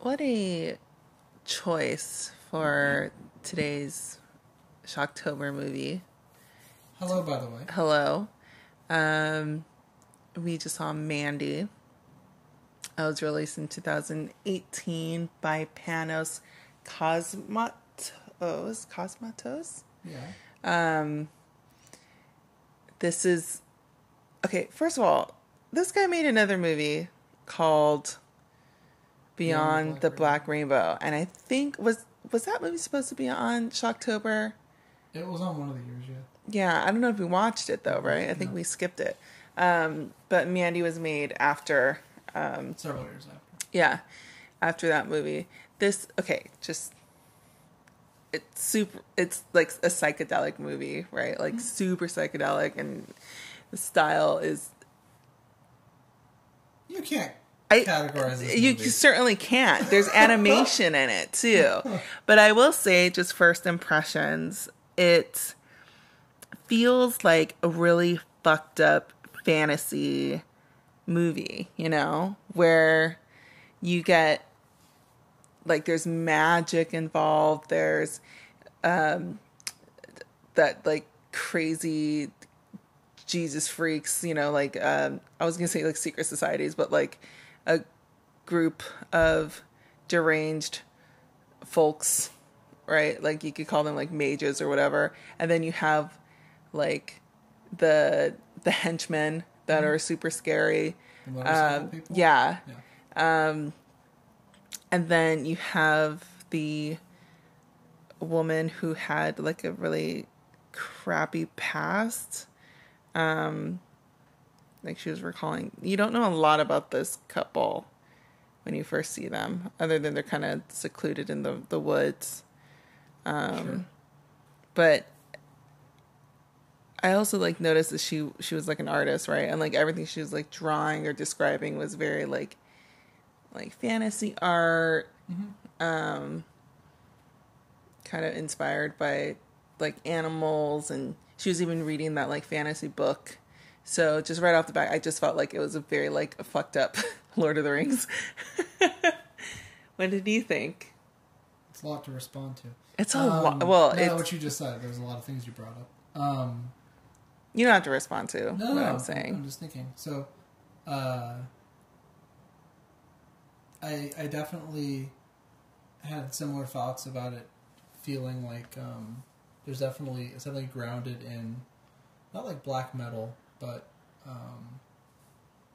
What a choice for today's Shocktober movie. Hello, by the way. Hello. Um, we just saw Mandy. It was released in 2018 by Panos Cosmatos. Cosmatos? Yeah. Um, this is okay. First of all, this guy made another movie called Beyond Black the Rainbow. Black Rainbow, and I think was was that movie supposed to be on Shocktober? It was on one of the years, yeah. Yeah, I don't know if we watched it though, right? I think No. we skipped it. Um, but Mandy was made after, um, Several years after. yeah, after that movie. This okay, just it's super. It's like a psychedelic movie, right? Like super psychedelic, and the style is. You can't I, categorize you movie. certainly can't. There's animation in it too. But I will say, just first impressions, it feels like a really fucked up fantasy movie, you know, where you get like there's magic involved, there's um that like crazy Jesus freaks, you know, like um I was gonna say like secret societies, but like a group of deranged folks, right? Like you could call them like mages or whatever. And then you have like the the henchmen that are super scary. Um, yeah. Yeah. Um, and then you have the woman who had like a really crappy past. Um, like she was recalling. You don't know a lot about this couple when you first see them, other than they're kind of secluded in the the woods. Um, Sure. But I also like noticed that she she was like an artist, right? And like everything she was like drawing or describing was very like like fantasy art, um, kind of inspired by like animals, and she was even reading that like fantasy book. So just right off the bat, I just felt like it was a very like a fucked up Lord of the Rings. what did you think? It's a lot to respond to. It's a Um, lot. Well, no, it's, what you just said. There's a lot of things you brought up. Um, you don't have to respond to no, what no, I'm saying. I'm just thinking. So, uh, I I definitely had similar thoughts about it, feeling like um, there's definitely it's definitely grounded in not like black metal, but um,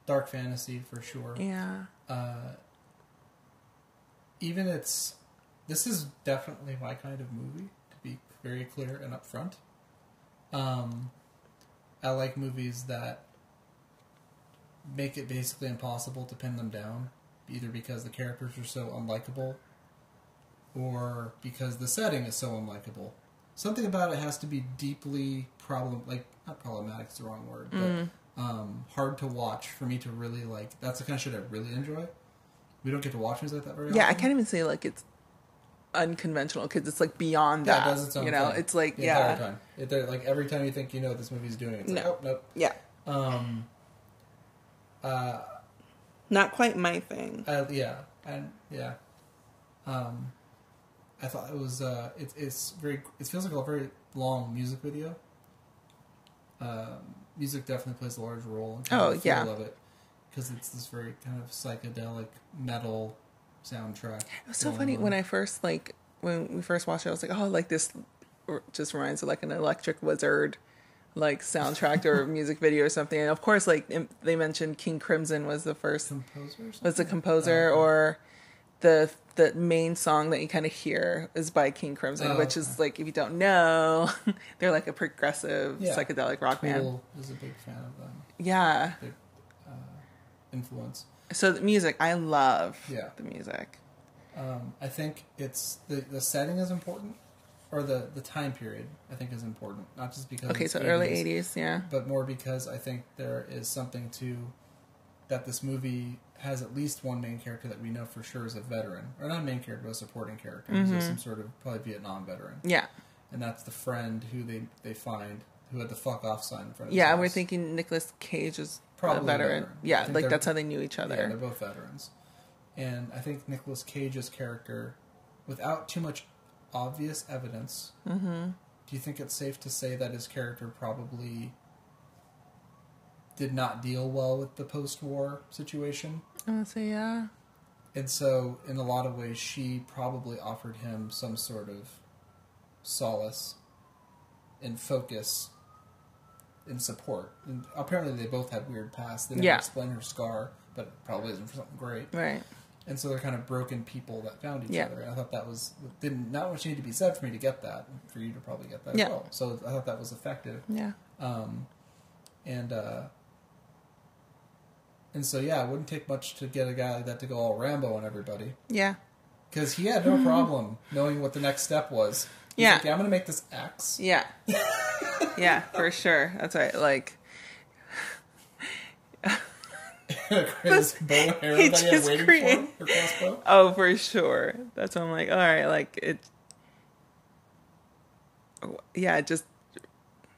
dark fantasy for sure. Yeah. uh, even it's this is definitely my kind of movie to be very clear and upfront. Um, I like movies that make it basically impossible to pin them down, either because the characters are so unlikable, or because the setting is so unlikable. Something about it has to be deeply problem like not problematic is the wrong word, but um, hard to watch for me to really like. That's the kind of shit I really enjoy. We don't get to watch movies like that very Yeah, I can't even say like it's unconventional because it's like beyond Yeah, that. it does its own you know, thing it's like the yeah, entire time. It, they're- like every time you think you know what this movie's doing, it's like oh nope. yeah, Um, uh, not quite my thing. I, yeah, and yeah. Um, I thought it was. Uh, it, it's very. It feels like a very long music video. Um, music definitely plays a large role. In kind Oh, of the feel yeah. of it because it's this very kind of psychedelic metal soundtrack. It was so funny when I first like when we first watched it. I was like, oh, like this just reminds of like an Electric Wizard like soundtrack or music video or something. And of course, like they mentioned King Crimson was the first composer. Or was the composer Oh, okay. or the the main song that you kind of hear is by King Crimson, Oh, which is like if you don't know, they're like a progressive Yeah. psychedelic rock band. Tool is a big fan of them. Yeah. Big uh, influence. So the music, I love Yeah. the music. Um, I think it's the the setting is important, or the the time period. I think is important, not just because Okay, it's so early '80s, yeah. but more because I think there is something to that this movie has at least one main character that we know for sure is a veteran, or not a main character, but a supporting character. Mm-hmm. some sort of probably Vietnam veteran, Yeah. and that's the friend who they they find who had the fuck off sign in front of. Yeah, we're thinking Nicolas Cage is Probably a a veteran. veteran. Yeah, like that's how they knew each other. Yeah, they're both veterans. And I think Nicolas Cage's character, without too much obvious evidence, Mm-hmm. do you think it's safe to say that his character probably did not deal well with the post-war situation? I would say yeah. And so, in a lot of ways, she probably offered him some sort of solace and focus and support. And apparently, they both had weird pasts. They never Yeah. explain her scar, but it probably isn't for something great. Right. And so they're kind of broken people that found each Yeah. other. And I thought that was didn't not much need to be said for me to get that, for you to probably get that Yeah. as well. So I thought that was effective. Yeah. Um, and uh, and so yeah, it wouldn't take much to get a guy like that to go all Rambo on everybody Yeah. because he had no problem knowing what the next step was. He's Yeah. like, I'm going to make this X. Yeah. yeah, for sure. That's right. Like He that he had just waiting create- for. Oh, for sure. That's why I'm like, all right, like it. Yeah, it just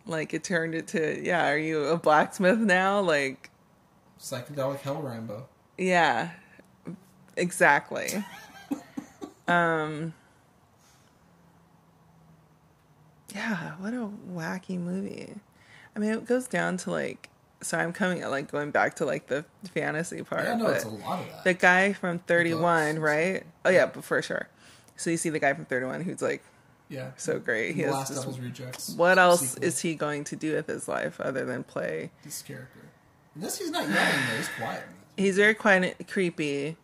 like it turned it to yeah. Are you a blacksmith now? Like, Psychedelic Hell Rambo. yeah, exactly. um. Yeah, what a wacky movie. I mean, it goes down to like. So I'm coming like going back to like the fantasy part. Yeah, no, it's a lot of that. the guy from 31, Books. right? Oh yeah, but for sure. So you see the guy from 31 who's like yeah. so great. He has just, Rejects. what else sequel. is he going to do with his life other than play? this character? This he's not yelling though. He's quiet. He's very quiet and creepy.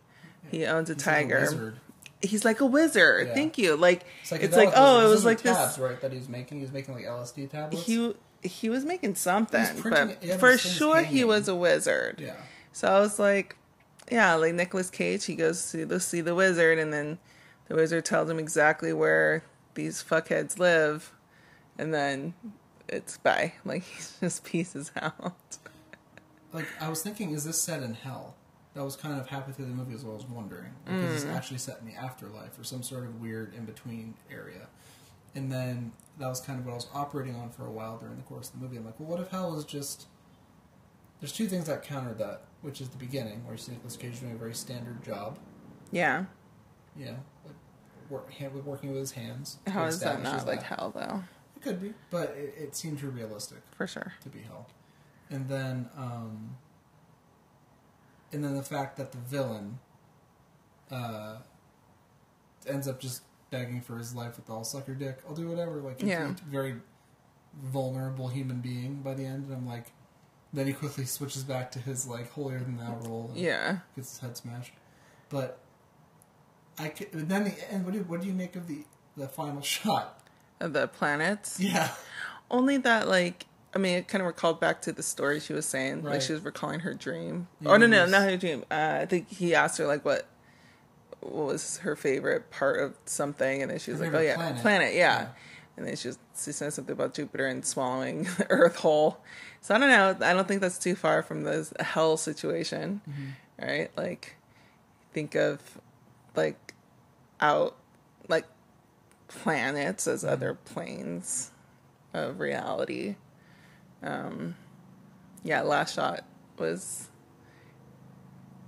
He owns a. He's like a tiger. He's like a wizard. Yeah. Thank you. Like it's like wizard. oh, it was like tabs, this. right? That he was making. He was making like LSD tablets. He he was making something, was printing but for sure he was a wizard. yeah. So I was like, yeah, like Nicolas Cage, he goes to the, see the wizard, and then the wizard tells him exactly where these fuckheads live, and then it's bye. Like he just pieces out. Like I was thinking, is this set in hell? That was kind of halfway through the movie as well. I was wondering because it's mm. actually set in the afterlife or some sort of weird in between area. And then that was kind of what I was operating on for a while during the course of the movie. I'm like, well, what if hell is just? There's two things that counter that, which is the beginning, where you see Nicolas Cage doing a very standard job. Yeah. Yeah. like work, hand, working with his hands. How is that not like hell though? It could be, but it, it too realistic For sure. to be hell. And then, um, and then the fact that the villain uh, ends up just begging for his life with all sucker dick. I'll do whatever. Like, he's Yeah. a very vulnerable human being by the end. And I'm like, then he quickly switches back to his like holier than thou role. and Yeah. gets his head smashed. But I could, then the end. What do what do you make of the the final shot? Of the planets. Yeah. Only that like I mean, it kind of recalled back to the story she was saying. Like she was recalling her dream. Yeah, oh no, no, not her dream. Uh, I think he asked her like what what was her favorite part of something, and then she was Her like, "Oh yeah, planet." planet, yeah." Yeah. And then she was, she said something about Jupiter and swallowing the Earth whole. So I don't know. I don't think that's too far from this hell situation, Mm-hmm. right? Like, think of like out like planets as Mm-hmm. other planes of reality. Um, yeah, last shot was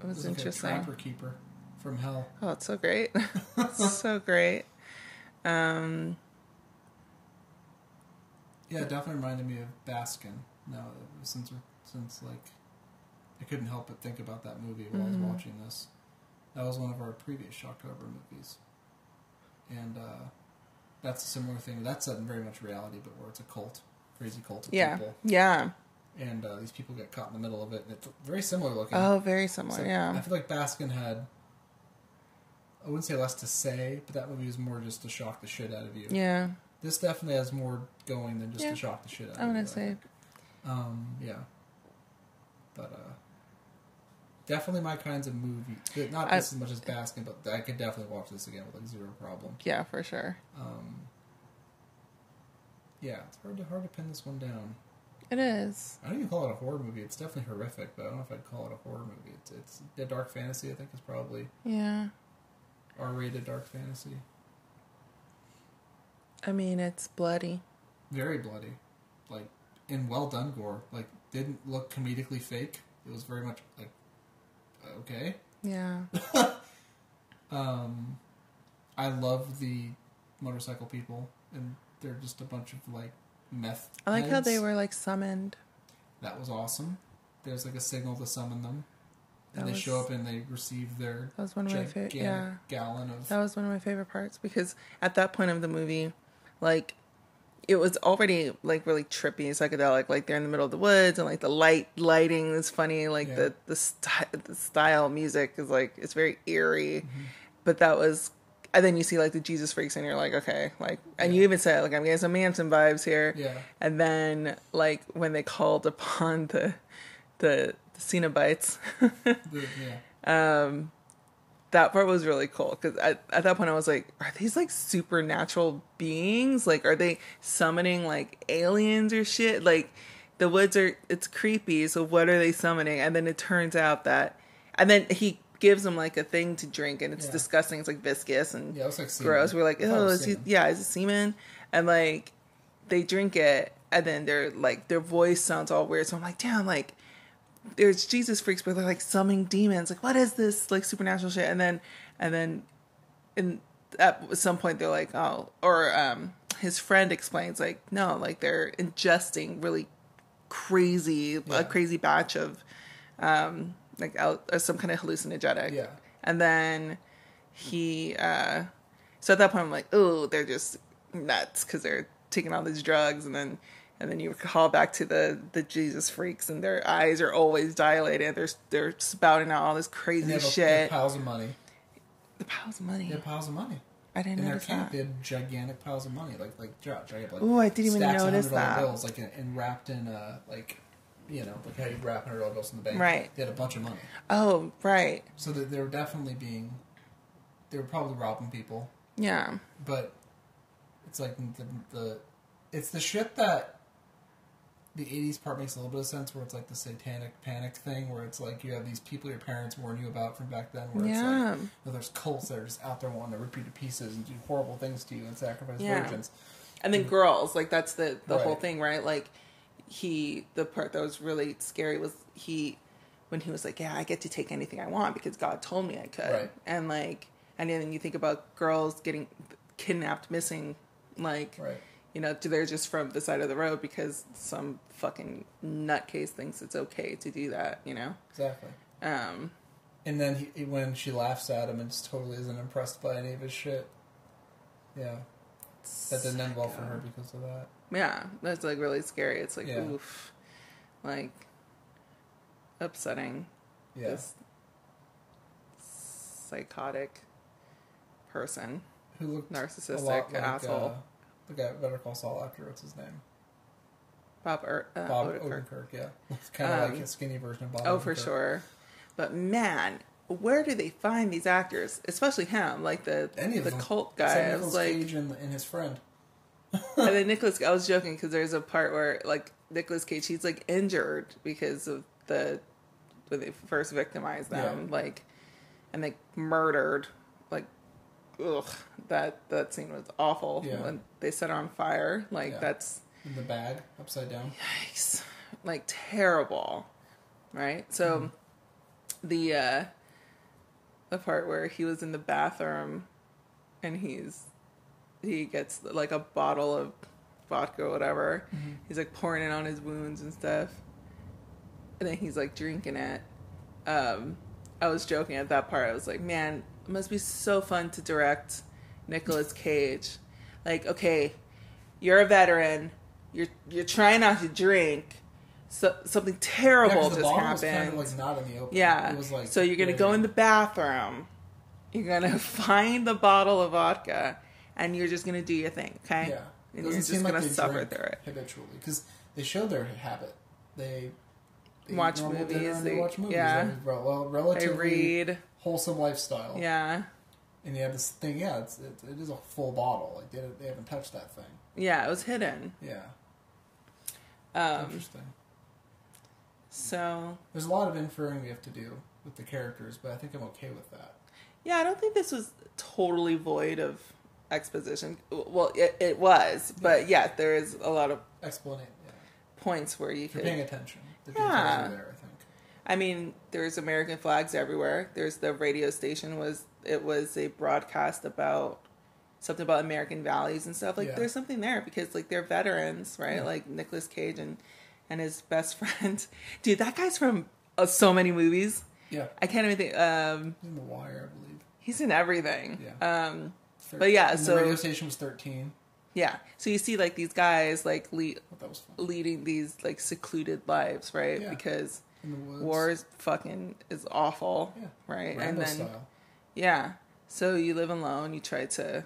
It was was like interesting. trapper keeper from hell. Oh, it's so great. It's so great. Um, Yeah, it definitely reminded me of Baskin. No, since since like I couldn't help but think about that movie while I was watching this. That was one of our previous Shocktober movies, and uh, that's a similar thing. That's in very much reality, but where it's a cult, crazy cult of yeah, people, yeah. and uh, these people get caught in the middle of it. And it's very similar looking. Oh, very similar. yeah. I feel like Baskin had. I wouldn't say less to say, but that movie was more just to shock the shit out of you. yeah. This definitely has more going than just Yeah. to shock the shit out I of to say. Um, yeah. But, uh, definitely my kinds of movie. Not I- as much as Baskin, but I could definitely watch this again with like zero problem. yeah, for sure. Um, yeah, it's hard to hard to pin this one down. It is. I don't even call it a horror movie. It's definitely horrific, but I don't know if I'd call it a horror movie. It's it's a dark fantasy. I think is probably Yeah. R-rated dark fantasy. I mean, it's bloody. Very bloody, like and well done gore. Like didn't look comedically fake. It was very much like okay. Yeah. Um, I love the motorcycle people, and they're just a bunch of like meth. I like how they were like summoned. That was awesome. There's like a signal to summon them, and they was- show up and they receive their That was one of my favorite. Yeah, gallon of. that was one of my favorite parts because at that point of the movie, like it was already like really trippy and psychedelic. Like they're in the middle of the woods and like the light lighting is funny. Like Yeah. the the, sty- the style music is like it's very eerie. Mm-hmm. But that was. And then you see like the Jesus freaks, and you're like, okay, like, and you even said like I'm getting some Manson vibes here. Yeah. And then like when they called upon the the, the Cenobites, yeah. um, that part was really cool because at, at that point I was like, are these like supernatural beings? Like, are they summoning like aliens or shit? Like, the woods are it's creepy. So what are they summoning? And then it turns out that, and then he gives them like a thing to drink, and it's Yeah. disgusting. It's like viscous and Yeah, it was like semen. gross. We're like, I thought it oh, is he, yeah, is it semen? And like, they drink it, and then they're like, their voice sounds all weird. So I'm like, damn, like, there's Jesus freaks, but they're like summoning demons. Like, what is this like supernatural shit? And then, and then, in at some point they're like, oh, or um, his friend explains like, no, like they're ingesting really crazy, Yeah. a crazy batch of, um, like out, uh, some kind of hallucinogenic. Yeah. And then he, uh, so at that point I'm like, oh, they're just nuts because they're taking all these drugs, and then and then you call back to the the Jesus freaks, and their eyes are always dilated. They're they're spouting out all this crazy they have, a, shit. piles of money. the piles of money. They have piles of money. I didn't In their notice camp, that. they had gigantic piles of money, like like gi- giant, like Ooh, I didn't even stacks of notice $100 that. bills, like and wrapped in uh like you know like how you wrap hundred dollar bills in the bank. Right. They had a bunch of money, Oh, right. so they, they were definitely being, they were probably robbing people, Yeah. but it's like the the, it's the shit that. The '80s part makes a little bit of sense, where it's like the satanic panic thing, where it's like you have these people your parents warned you about from back then, where it's like Yeah. you know, there's cults that are just out there wanting to rip you to pieces and do horrible things to you and sacrifice Yeah. virgins. And then girls, like that's the the whole thing, right? Like he the part that was really scary was he when he was like, Yeah, I get to take anything I want because God told me I could. Right. And like and then you think about girls getting kidnapped, missing, like Right. you know, they're just from the side of the road because some fucking nutcase thinks it's okay to do that, you know? Exactly. Um And then he, when she laughs at him and just totally isn't impressed by any of his shit. Yeah. That didn't end well for her because of that. Yeah, that's like really scary. It's like Yeah. oof. Like upsetting. Yeah. this psychotic person, Who looked a narcissistic like, asshole. Uh, the guy at Better Call Saul after what's his name? Bob er- uh, Bob Odenkirk. Odenkirk, yeah. It's kind of Um, like a skinny version of Bob Oh, for sure. But man, where do they find these actors? Especially him, like the Any the cult guy. I Nicolas was like, Cage and, and his friend. And then Nicolas. I was joking because there's a part where like Nicolas Cage, he's like injured because of the when they first victimized them, Yeah. like, and they murdered. Like, ugh, that that scene was awful Yeah. when they set her on fire. Like Yeah. that's In the bag, upside down. Yikes. like terrible right so the uh the part where he was in the bathroom and he's he gets like a bottle of vodka or whatever. He's like pouring it on his wounds and stuff. And then he's like drinking it. Um i was joking at that part. I was like man it must be so fun to direct Nicolas Cage. Like okay you're a veteran. You're you're trying not to drink. So something Yeah, terrible the just bottle was happened kind of like not in the open. yeah. It was like so you're gonna yeah, go yeah. in the bathroom. You're gonna find the bottle of vodka, and you're just gonna do your thing, okay? Yeah. And Doesn't you're just like gonna they suffer through it. habitually because they show their habit. They, they Watch movies, and they, they- watch movies. yeah. They well, relatively read. wholesome lifestyle. Yeah. And you have this thing. Yeah, it's, it, it is a full bottle. Like they, they haven't touched that thing. Yeah, it was hidden. Yeah. Um, Interesting. so There's a lot of inferring we have to do with the characters, but I think I'm okay with that. yeah, I don't think this was totally void of exposition. Well, it, it was, but yeah, there is a lot of Explanation. Yeah. points where you you're could. paying attention, the Yeah. there. I think. I mean, there's American flags everywhere. There's the radio station was it was a broadcast about something about American values and stuff. Like Yeah. there's something there because like they're veterans, right? Like Nicolas Cage and and his best friend. Dude, that guy's from uh, so many movies. Yeah. I can't even think. Um, He's in The Wire, I believe. he's in everything. Yeah. Um, Thir- But yeah, and so- the radio station was thirteen. yeah. So you see like these guys like le- I thought that was fun. leading these like secluded lives, right? Yeah. Because war is fucking is awful, Yeah. right? Rambo and then style. yeah, so you live alone. You try to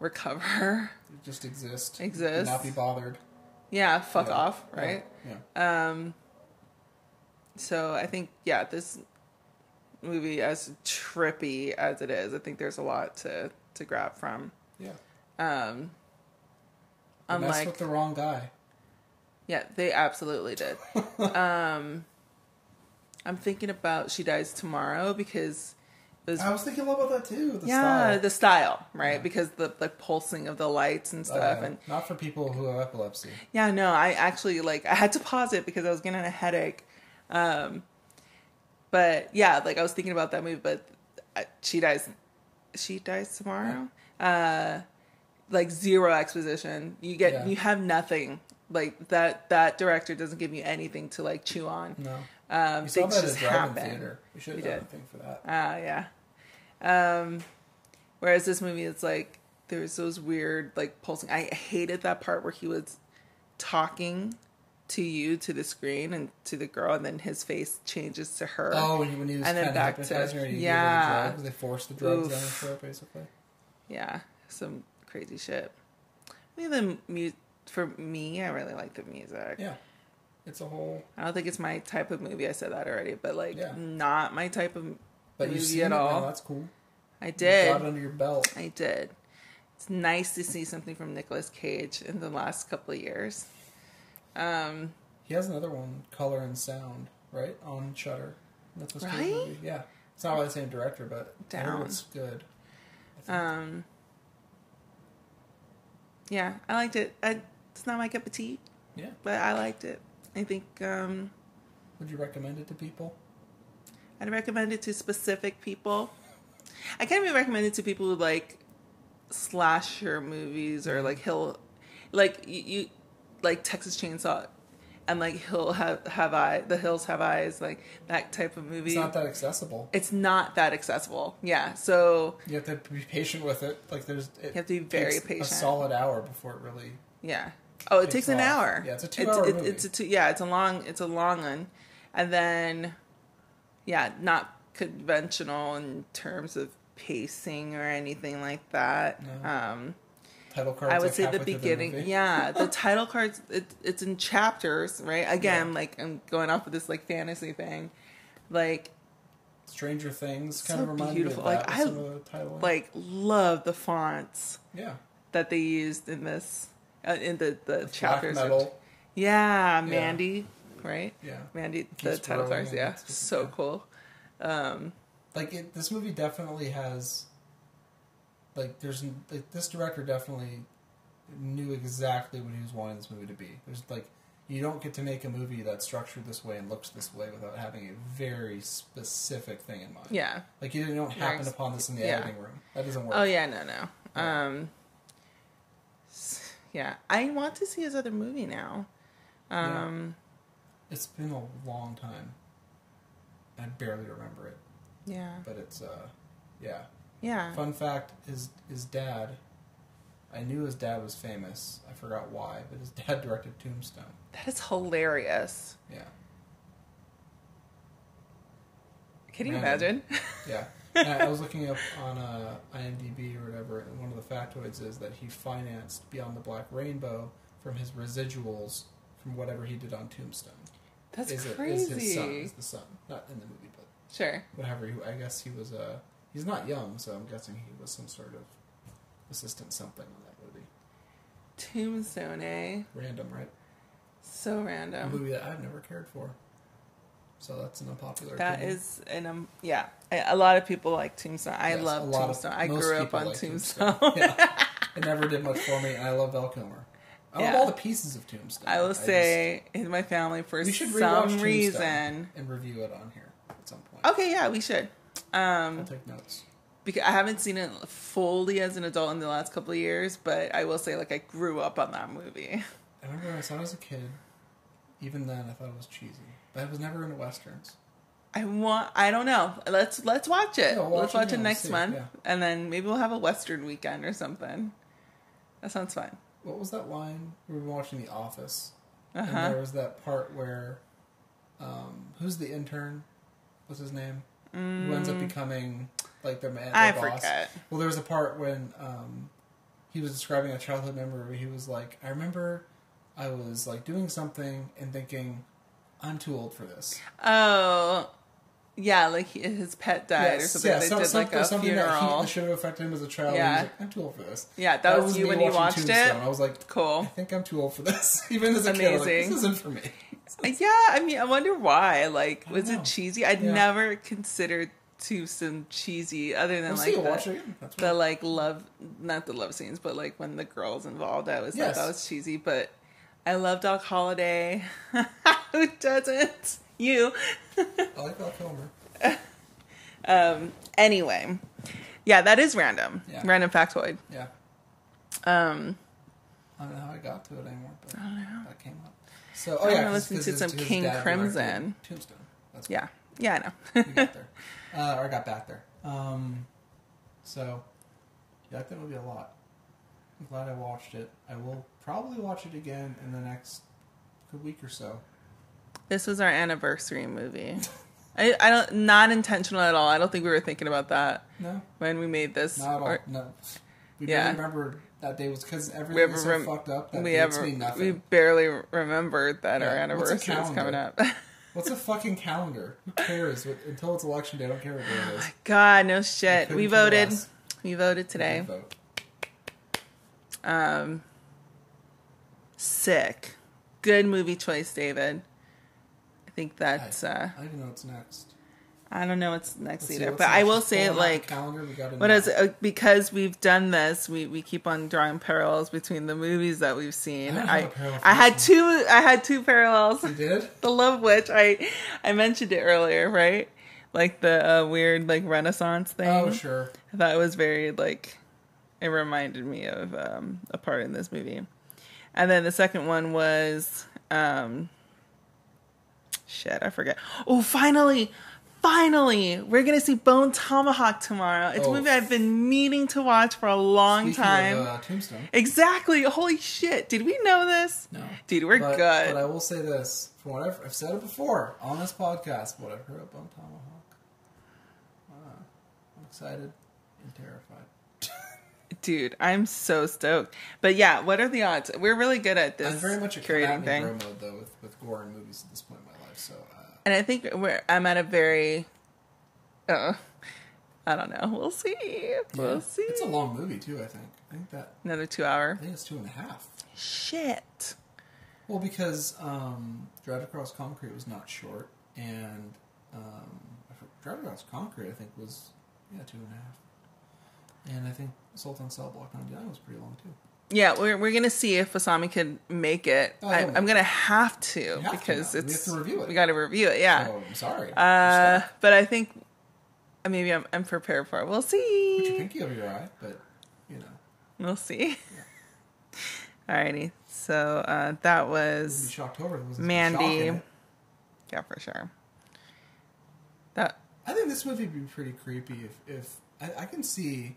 recover. Just exist. Exist. Not be bothered. Yeah, fuck Yeah. off, right? Yeah. Um. So I think yeah, this movie, as trippy as it is, I think there's a lot to to grab from. Yeah. Um. Unlike with the wrong guy. Yeah, they absolutely did. um, I'm thinking about She Dies Tomorrow because it was I was thinking a lot about that too. The yeah style. the style right Yeah. because the the pulsing of the lights and Oh, stuff yeah. and not for people who have epilepsy. yeah no I actually like I had to pause it because I was getting a headache. Um, but yeah, like I was thinking about that movie, but uh, She Dies, She Dies Tomorrow. Uh, like zero exposition. You get Yeah. you have nothing. Like that that director doesn't give you anything to like chew on. No. Um, We things just happen. theater. We should have done did. thing for that. Ah, yeah. Um, whereas this movie, it's like there's those weird like pulsing. I hated that part where he was talking to you to the screen and to the girl, and then his face changes to her. Oh, when he, when he was And then back to- her, yeah. the. They forced the drugs Oof. down her throat, basically. Yeah, some crazy shit. I think the mu- for me, I really like the music. Yeah, it's a whole. I don't think it's my type of movie. I said that already, but like Yeah. not my type of But movie at it all. now. That's cool. I You did. got it under your belt. I did. It's nice to see something from Nicolas Cage in the last couple of years. Um, He has another one, Color and Sound, right on Shudder. That's a Right? movie. Yeah, it's not by the same director, but Down. it's good. Um, yeah, I liked it. I, it's not my cup of tea, yeah. but I liked it. I think um, Would you recommend it to people? I'd recommend it to specific people. I can't even recommend it to people who like slasher movies or like hill, like you, you like Texas Chainsaw, and like Hill have have eye, the Hills have eyes, like that type of movie. It's not that accessible. it's not that accessible. Yeah, so You have to be patient with it. Like there's, it You have to be very takes patient. A solid hour before it really. yeah. Oh, it Takes takes an off. hour. Yeah, it's a two-hour it- movie. It's a two. Yeah, it's a long. It's a long one, and then, yeah, not conventional in terms of pacing or anything like that. No. Um, Title cards. I would like say the beginning. movie. yeah, the title cards. It, it's in chapters, right? Again, like I'm going off of this like fantasy thing, like Stranger Things kind So of reminded beautiful. me of that. Like. I- the title. like love the fonts yeah, that they used in this uh, in the the, black chapters. metal. Yeah, Mandy, right? Yeah, Mandy, the title cards. Yeah, so yeah. cool. Um, like it, this movie definitely has. Like there's like this director definitely knew exactly what he was wanting this movie to be. There's like you don't get to make a movie that's structured this way and looks this way without having a very specific thing in mind. yeah. Like you don't happen Very upon this in the yeah. editing room. That doesn't work. Oh yeah, no, no. Yeah. Um, yeah, I want to see his other movie now. Um, It's been a long time. I barely remember it, yeah, but it's uh, yeah. Yeah. Fun fact: his his dad. I knew his dad was famous. I forgot why, but his dad directed Tombstone. That is hilarious. Yeah, Can you imagine? yeah. I was looking up on uh, IMDb or whatever, and one of the factoids is that he financed Beyond the Black Rainbow from his residuals from whatever he did on Tombstone. That's is crazy. is his son? Is the son not in the movie, but Sure. whatever. He, I guess he was Uh, he's not young, so I'm guessing he was some sort of assistant something on that movie. Tombstone, eh? Random, right? So A random. movie that I've never cared for. So that's an unpopular. That opinion. is an um yeah. I, a lot of people like Tombstone. I Yes, a love lot of- Tombstone. I grew up on like Tombstone. yeah. It never did much for me, and I love Val Kilmer. I love all the pieces of Tombstone. I will just- say in my family for we should rewatch some Tombstone reason. and review it on here at some point. Okay, yeah, we should. Um, I'll take notes. because I haven't seen it fully as an adult in the last couple of years, but I will say like I grew up on that movie. I remember when I saw it as a kid. Even then, I thought it was cheesy, but I was never into westerns. I want. I don't know. Let's let's watch it. Yeah, we'll let's watch watch it it next see, month, yeah. and then maybe we'll have a Western weekend or something. That sounds fun. What was that line? We were watching The Office, Uh and there was that part where, um, who's the intern? What's his name? Who ends up becoming like their man? Mm. I boss. forget. Well, there was a part when um, he was describing a childhood memory where he was like, "I remember I was like doing something and thinking, I'm too old for this." Oh, yeah, like he, his pet died or something. yeah, they some- did like a something that, he, should have affected him as a child. Yeah, was like, I'm too old for this. Yeah, that was you when you watched it? Tombstone. I was like, cool. I think I'm too old for this. Even as a kid, like, this isn't for me. Yeah, I mean, I wonder why. Like, was know. it cheesy? I'd Yeah. never considered Tombstone cheesy, other than We'll like the, watch it again. That's the like love, not the love scenes, but like when the girls involved. I was like, that was cheesy. But I love Doc Holliday. Who doesn't? You. I like Val Kilmer. Um. Anyway, yeah, that is random. Yeah. Random factoid. Yeah. Um. I don't know how I got to it anymore, but I don't know. that came up. So, I oh yeah, wanna 'cause- listen to some King Crimson. Tombstone. That's Yeah. Yeah, I know. got there. Uh, or I got back there. Um, so, yeah, I like that movie a lot. I'm glad I watched it. I will probably watch it again in the next good week or so. This was our anniversary movie. I, I don't not intentional at all. I don't think we were thinking about that No, when we made this. not at all. Or- no. We Yeah. remember that day was because we everything ever was so rem- fucked up that we ever we barely remembered that Yeah, our anniversary is coming up. What's a fucking calendar? Who cares? Until it's election day, I don't care what day it is. God, no shit. We voted. We voted today. Vote. Um, sick. Good movie choice, David. I think that's. uh I don't know what's next. I don't know what's next Let's see, either, what's but I will say it like. calendar. What is? Uh, Because we've done this, we, we keep on drawing parallels between the movies that we've seen. I I have a parallel for I had two I had two parallels. You did? The Love Witch. I I mentioned it earlier, right? Like the uh, weird like Renaissance thing. Oh, sure. I thought it was very like it reminded me of um, a part in this movie. And then the second one was um shit, I forget. Oh, finally. Finally, we're gonna see Bone Tomahawk tomorrow. It's Oh. a movie I've been meaning to watch for a long Speaking time. Of, uh, Tombstone. exactly. Holy shit! Did we know this? No. Dude, we're but, good. But I will say this: from what I've, I've said it before on this podcast, what I've heard of Bone Tomahawk, uh, I'm excited and terrified. Dude, I'm so stoked. But yeah, what are the odds? We're really good at this I'm very much a curating thing. mode though with, with gore and movies at this point in my life. So uh, And I think we're I'm at a very uh I don't know. We'll see. We'll see. It's a long movie too. I think. I think that Another two hour. I think it's two and a half. Shit. Well, because um, Dragged Across Concrete was not short, and um, Dragged Across Concrete I think was yeah two and a half, and I think Sultan Cell Block 99 was pretty long too. Yeah, we're we're gonna see if Asami can make it. Oh, I, I'm gonna have to have to because. We it's have to review it. We got to review it. Yeah. So I'm sorry. uh, but I think uh, maybe I'm I'm prepared for it. We'll Put your see. pinky over your eye, but you know, We'll see. Alrighty. So uh, that it would be was Shocktober. It was Mandy. Yeah, for sure. That. I think this movie would be pretty creepy if, if I, I can see.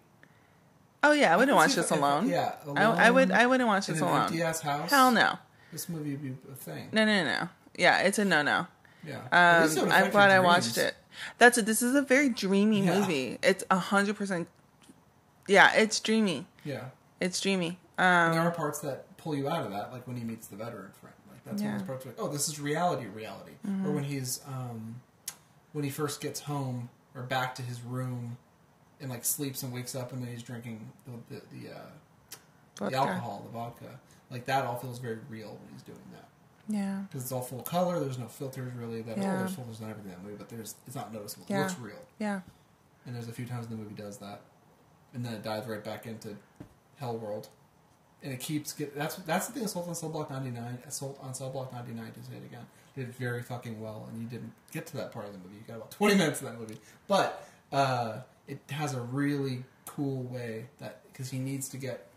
Oh yeah, I wouldn't watch this if- if- alone. yeah, I, I would. alone I wouldn't watch this alone. empty ass house. Hell no. This movie would be a thing. No, no, no. Yeah, it's a no, no. Yeah. At least it Um, I'm glad I watched it. That's it. This is a very dreamy Yeah. movie. It's a hundred percent. Yeah, it's dreamy. Yeah. It's dreamy. And there Um, are parts that pull you out of that, like when he meets the veteran friend. Like that's one of those parts like, oh, this is reality, reality. Or when he's um, when he first gets home or back to his room and like sleeps and wakes up and then he's drinking the the, the, uh, the alcohol, the vodka. Like that all feels very real when he's doing that Yeah. because it's all full color. There's no filters really. That Yeah. oh, there's filters on everything in that movie, but there's it's not noticeable. It Yeah. looks real. Yeah. And there's a few times the movie does that, and then it dives right back into Hell World. and it keeps get that's that's the thing. Assault on Cell Block ninety nine, Assault on Cell Block ninety nine. To say it again, did very fucking well, and you didn't get to that part of the movie. You got about twenty minutes of that movie, but uh, it has a really cool way that because he needs to get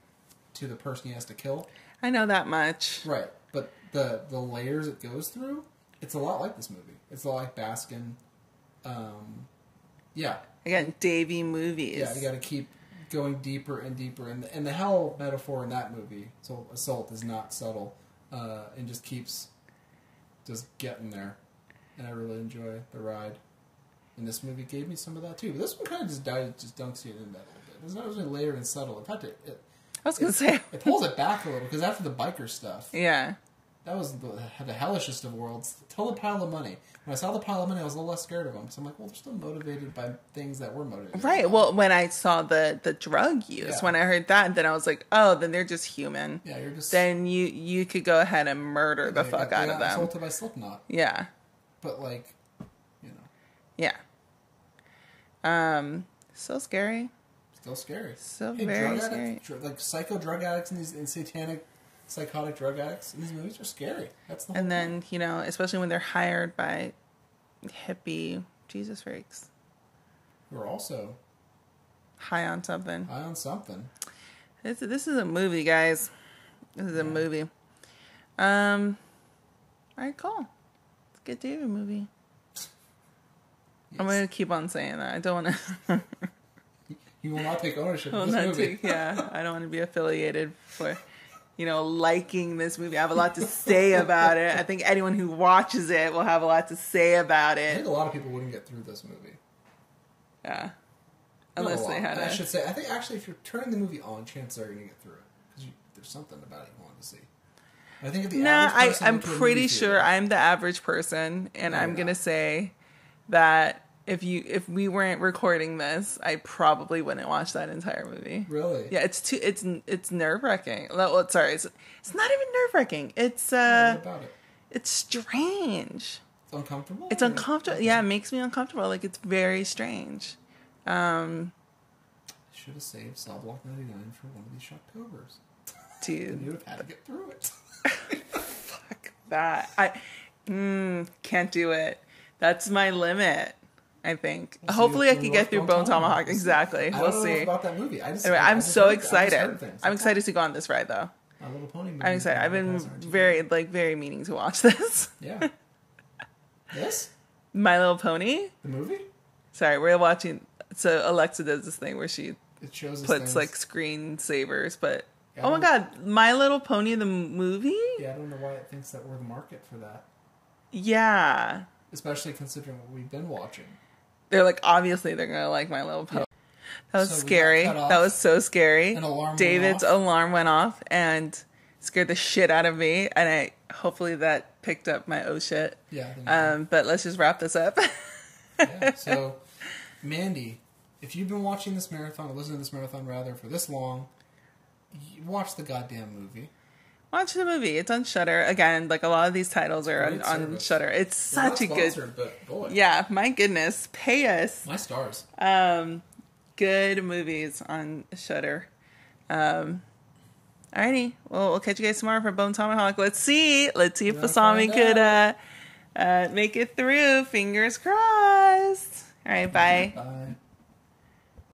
to the person he has to kill. I know that much. Right, but the the layers it goes through, it's a lot like this movie. It's a lot like Baskin. Um, yeah, Again, Davy movies. yeah, you got to keep going deeper and deeper, and the, and the hell metaphor in that movie, so assault is not subtle, uh, and just keeps just getting there, and I really enjoy the ride. And this movie gave me some of that too. But this one kind of just died, just dunks you in that a little bit. It's not really layered and subtle. In fact, it it, I was gonna say. it pulls it back a little because after the biker stuff, Yeah. that was the, the hellishest of worlds. Tell the pile of money. When I saw the pile of money, I was a little less scared of them. So I'm like, well, they're still motivated by things that were motivated. Right. Well, when I saw the the drug use, Yeah. when I heard that, then I was like, oh, then they're just human. Yeah, you're just Then you you could go ahead and murder the fuck got- out of them. Assaulted by Slipknot, Yeah. but like, Yeah. Um. So scary. still scary. So Hey, very drug scary. addicts, like psycho drug addicts and these and satanic, psychotic drug addicts in these movies are scary. That's the And thing. then you know, especially when they're hired by hippie Jesus freaks, we're also high on something. high on something. This this is a movie, guys. This is a movie. Um. All right, cool. Let's get David movie. I'm gonna keep on saying that. I don't want to. You will not take ownership of this movie. to- yeah, I don't want to be affiliated for, you know, liking this movie. I have a lot to say about it. I think anyone who watches it will have a lot to say about it. I think a lot of people wouldn't get through this movie. Yeah, unless they had I should say, I think actually, if you're turning the movie on, chances are you're gonna get through it because there's something about it you want to see. I think the No, average I, I'm went to a pretty sure theater- I'm the average person, and No, I'm gonna not. say that if you if we weren't recording this, I probably wouldn't watch that entire movie. really. Yeah, it's too it's it's nerve wracking. Well, sorry, it's, it's not even nerve wracking. It's uh, it? it's strange. It's uncomfortable. It's uncomfortable. Okay. Yeah, it makes me uncomfortable. Like it's very strange. Um, Should have saved Cell Block 99 for one of these Shocktovers. dude, And you would have had to get through it. fuck that. I mm, can't do it. That's my limit. I think. We'll Hopefully, I can get through Bone Tomahawk. Tomahawk. Exactly. I don't We'll see. about that movie. I just, Anyway, I'm so heard- I just heard excited. I'm excited to go on this ride, though. My Little Pony movie. I'm excited. I've been very, like, very meaning to watch this. Yeah. this? My Little Pony. The movie? Sorry, we're watching. So Alexa does this thing where she It shows puts things- like screen savers, but Yeah, oh my god, My Little Pony the movie? Yeah, I don't know why it thinks that we're the market for that. Yeah. Especially considering what we've been watching. They're like obviously they're gonna like My Little Pony. That was So scary. That was so scary. An alarm David's alarm went off and scared the shit out of me, and I hopefully that picked up my oh shit. Yeah. I think so. Um, but let's just wrap this up. yeah. So, Mandy, if you've been watching this marathon, or listening to this marathon rather, for this long, watch the goddamn movie. Watch the movie. It's on Shudder. Again, like a lot of these titles are on, on. Shudder. It's We're such a good. But boy, Yeah, my goodness, pay us. my stars. Um, good movies on Shudder. Um, alrighty, well, we'll catch you guys tomorrow for Bone Tomahawk. Let's see, let's see if Asami could uh, uh, make it through. Fingers crossed. All right, bye. Bye.